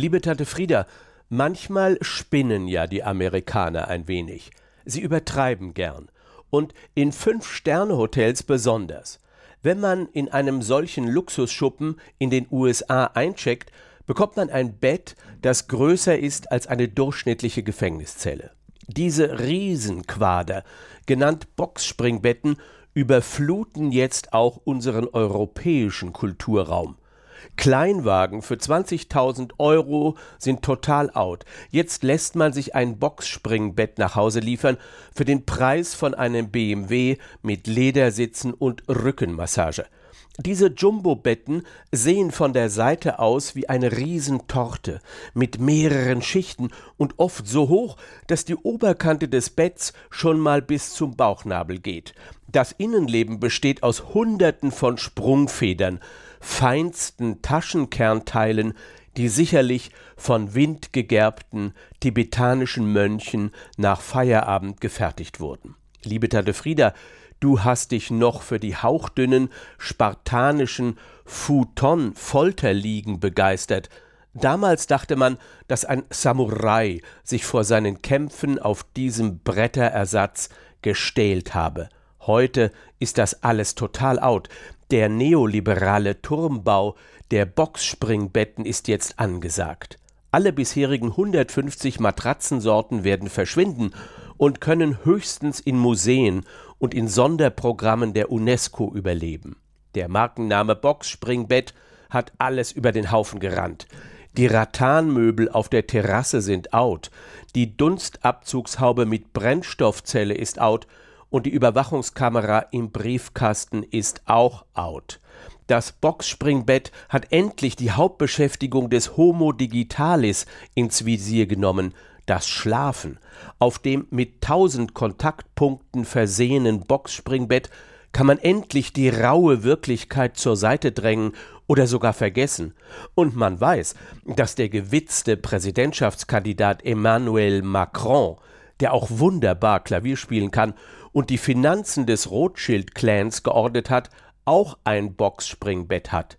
Liebe Tante Frieda, manchmal spinnen ja die Amerikaner ein wenig. Sie übertreiben gern. Und in Fünf-Sterne-Hotels besonders. Wenn man in einem solchen Luxusschuppen in den USA eincheckt, bekommt man ein Bett, das größer ist als eine durchschnittliche Gefängniszelle. Diese Riesenquader, genannt Boxspringbetten, überfluten jetzt auch unseren europäischen Kulturraum. Kleinwagen für 20.000 Euro sind total out. Jetzt lässt man sich ein Boxspringbett nach Hause liefern für den Preis von einem BMW mit Ledersitzen und Rückenmassage. Diese Jumbo-Betten sehen von der Seite aus wie eine Riesentorte mit mehreren Schichten und oft so hoch, dass die Oberkante des Betts schon mal bis zum Bauchnabel geht. Das Innenleben besteht aus Hunderten von Sprungfedern, feinsten Taschenkernteilen, die sicherlich von windgegerbten tibetanischen Mönchen nach Feierabend gefertigt wurden. Liebe Tante Frieda, du hast dich noch für die hauchdünnen, spartanischen Futon-Folterliegen begeistert. Damals dachte man, dass ein Samurai sich vor seinen Kämpfen auf diesem Bretterersatz gestählt habe. Heute ist das alles total out. Der neoliberale Turmbau der Boxspringbetten ist jetzt angesagt. Alle bisherigen 150 Matratzensorten werden verschwinden und können höchstens in Museen und in Sonderprogrammen der UNESCO überleben. Der Markenname Boxspringbett hat alles über den Haufen gerannt. Die Rattanmöbel auf der Terrasse sind out, die Dunstabzugshaube mit Brennstoffzelle ist out und die Überwachungskamera im Briefkasten ist auch out. Das Boxspringbett hat endlich die Hauptbeschäftigung des Homo digitalis ins Visier genommen, das Schlafen. Auf dem mit tausend Kontaktpunkten versehenen Boxspringbett kann man endlich die raue Wirklichkeit zur Seite drängen oder sogar vergessen. Und man weiß, dass der gewitzte Präsidentschaftskandidat Emmanuel Macron, der auch wunderbar Klavier spielen kann und die Finanzen des Rothschild-Clans geordnet hat, auch ein Boxspringbett hat.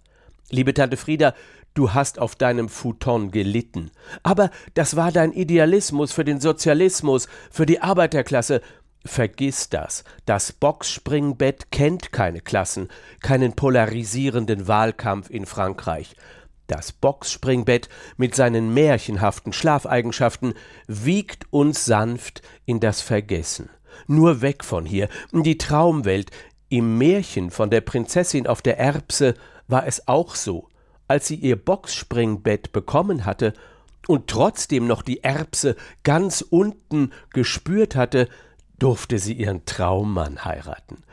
Liebe Tante Frieda, du hast auf deinem Futon gelitten. Aber das war dein Idealismus für den Sozialismus, für die Arbeiterklasse. Vergiss das. Das Boxspringbett kennt keine Klassen, keinen polarisierenden Wahlkampf in Frankreich. Das Boxspringbett mit seinen märchenhaften Schlafeigenschaften wiegt uns sanft in das Vergessen. Nur weg von hier, die Traumwelt. Im Märchen von der Prinzessin auf der Erbse war es auch so. Als sie ihr Boxspringbett bekommen hatte und trotzdem noch die Erbse ganz unten gespürt hatte, durfte sie ihren Traummann heiraten.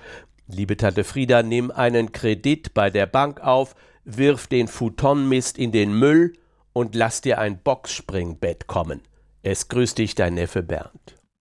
Liebe Tante Frieda, nimm einen Kredit bei der Bank auf, wirf den Futonmist in den Müll und lass dir ein Boxspringbett kommen. Es grüßt dich dein Neffe Bernd.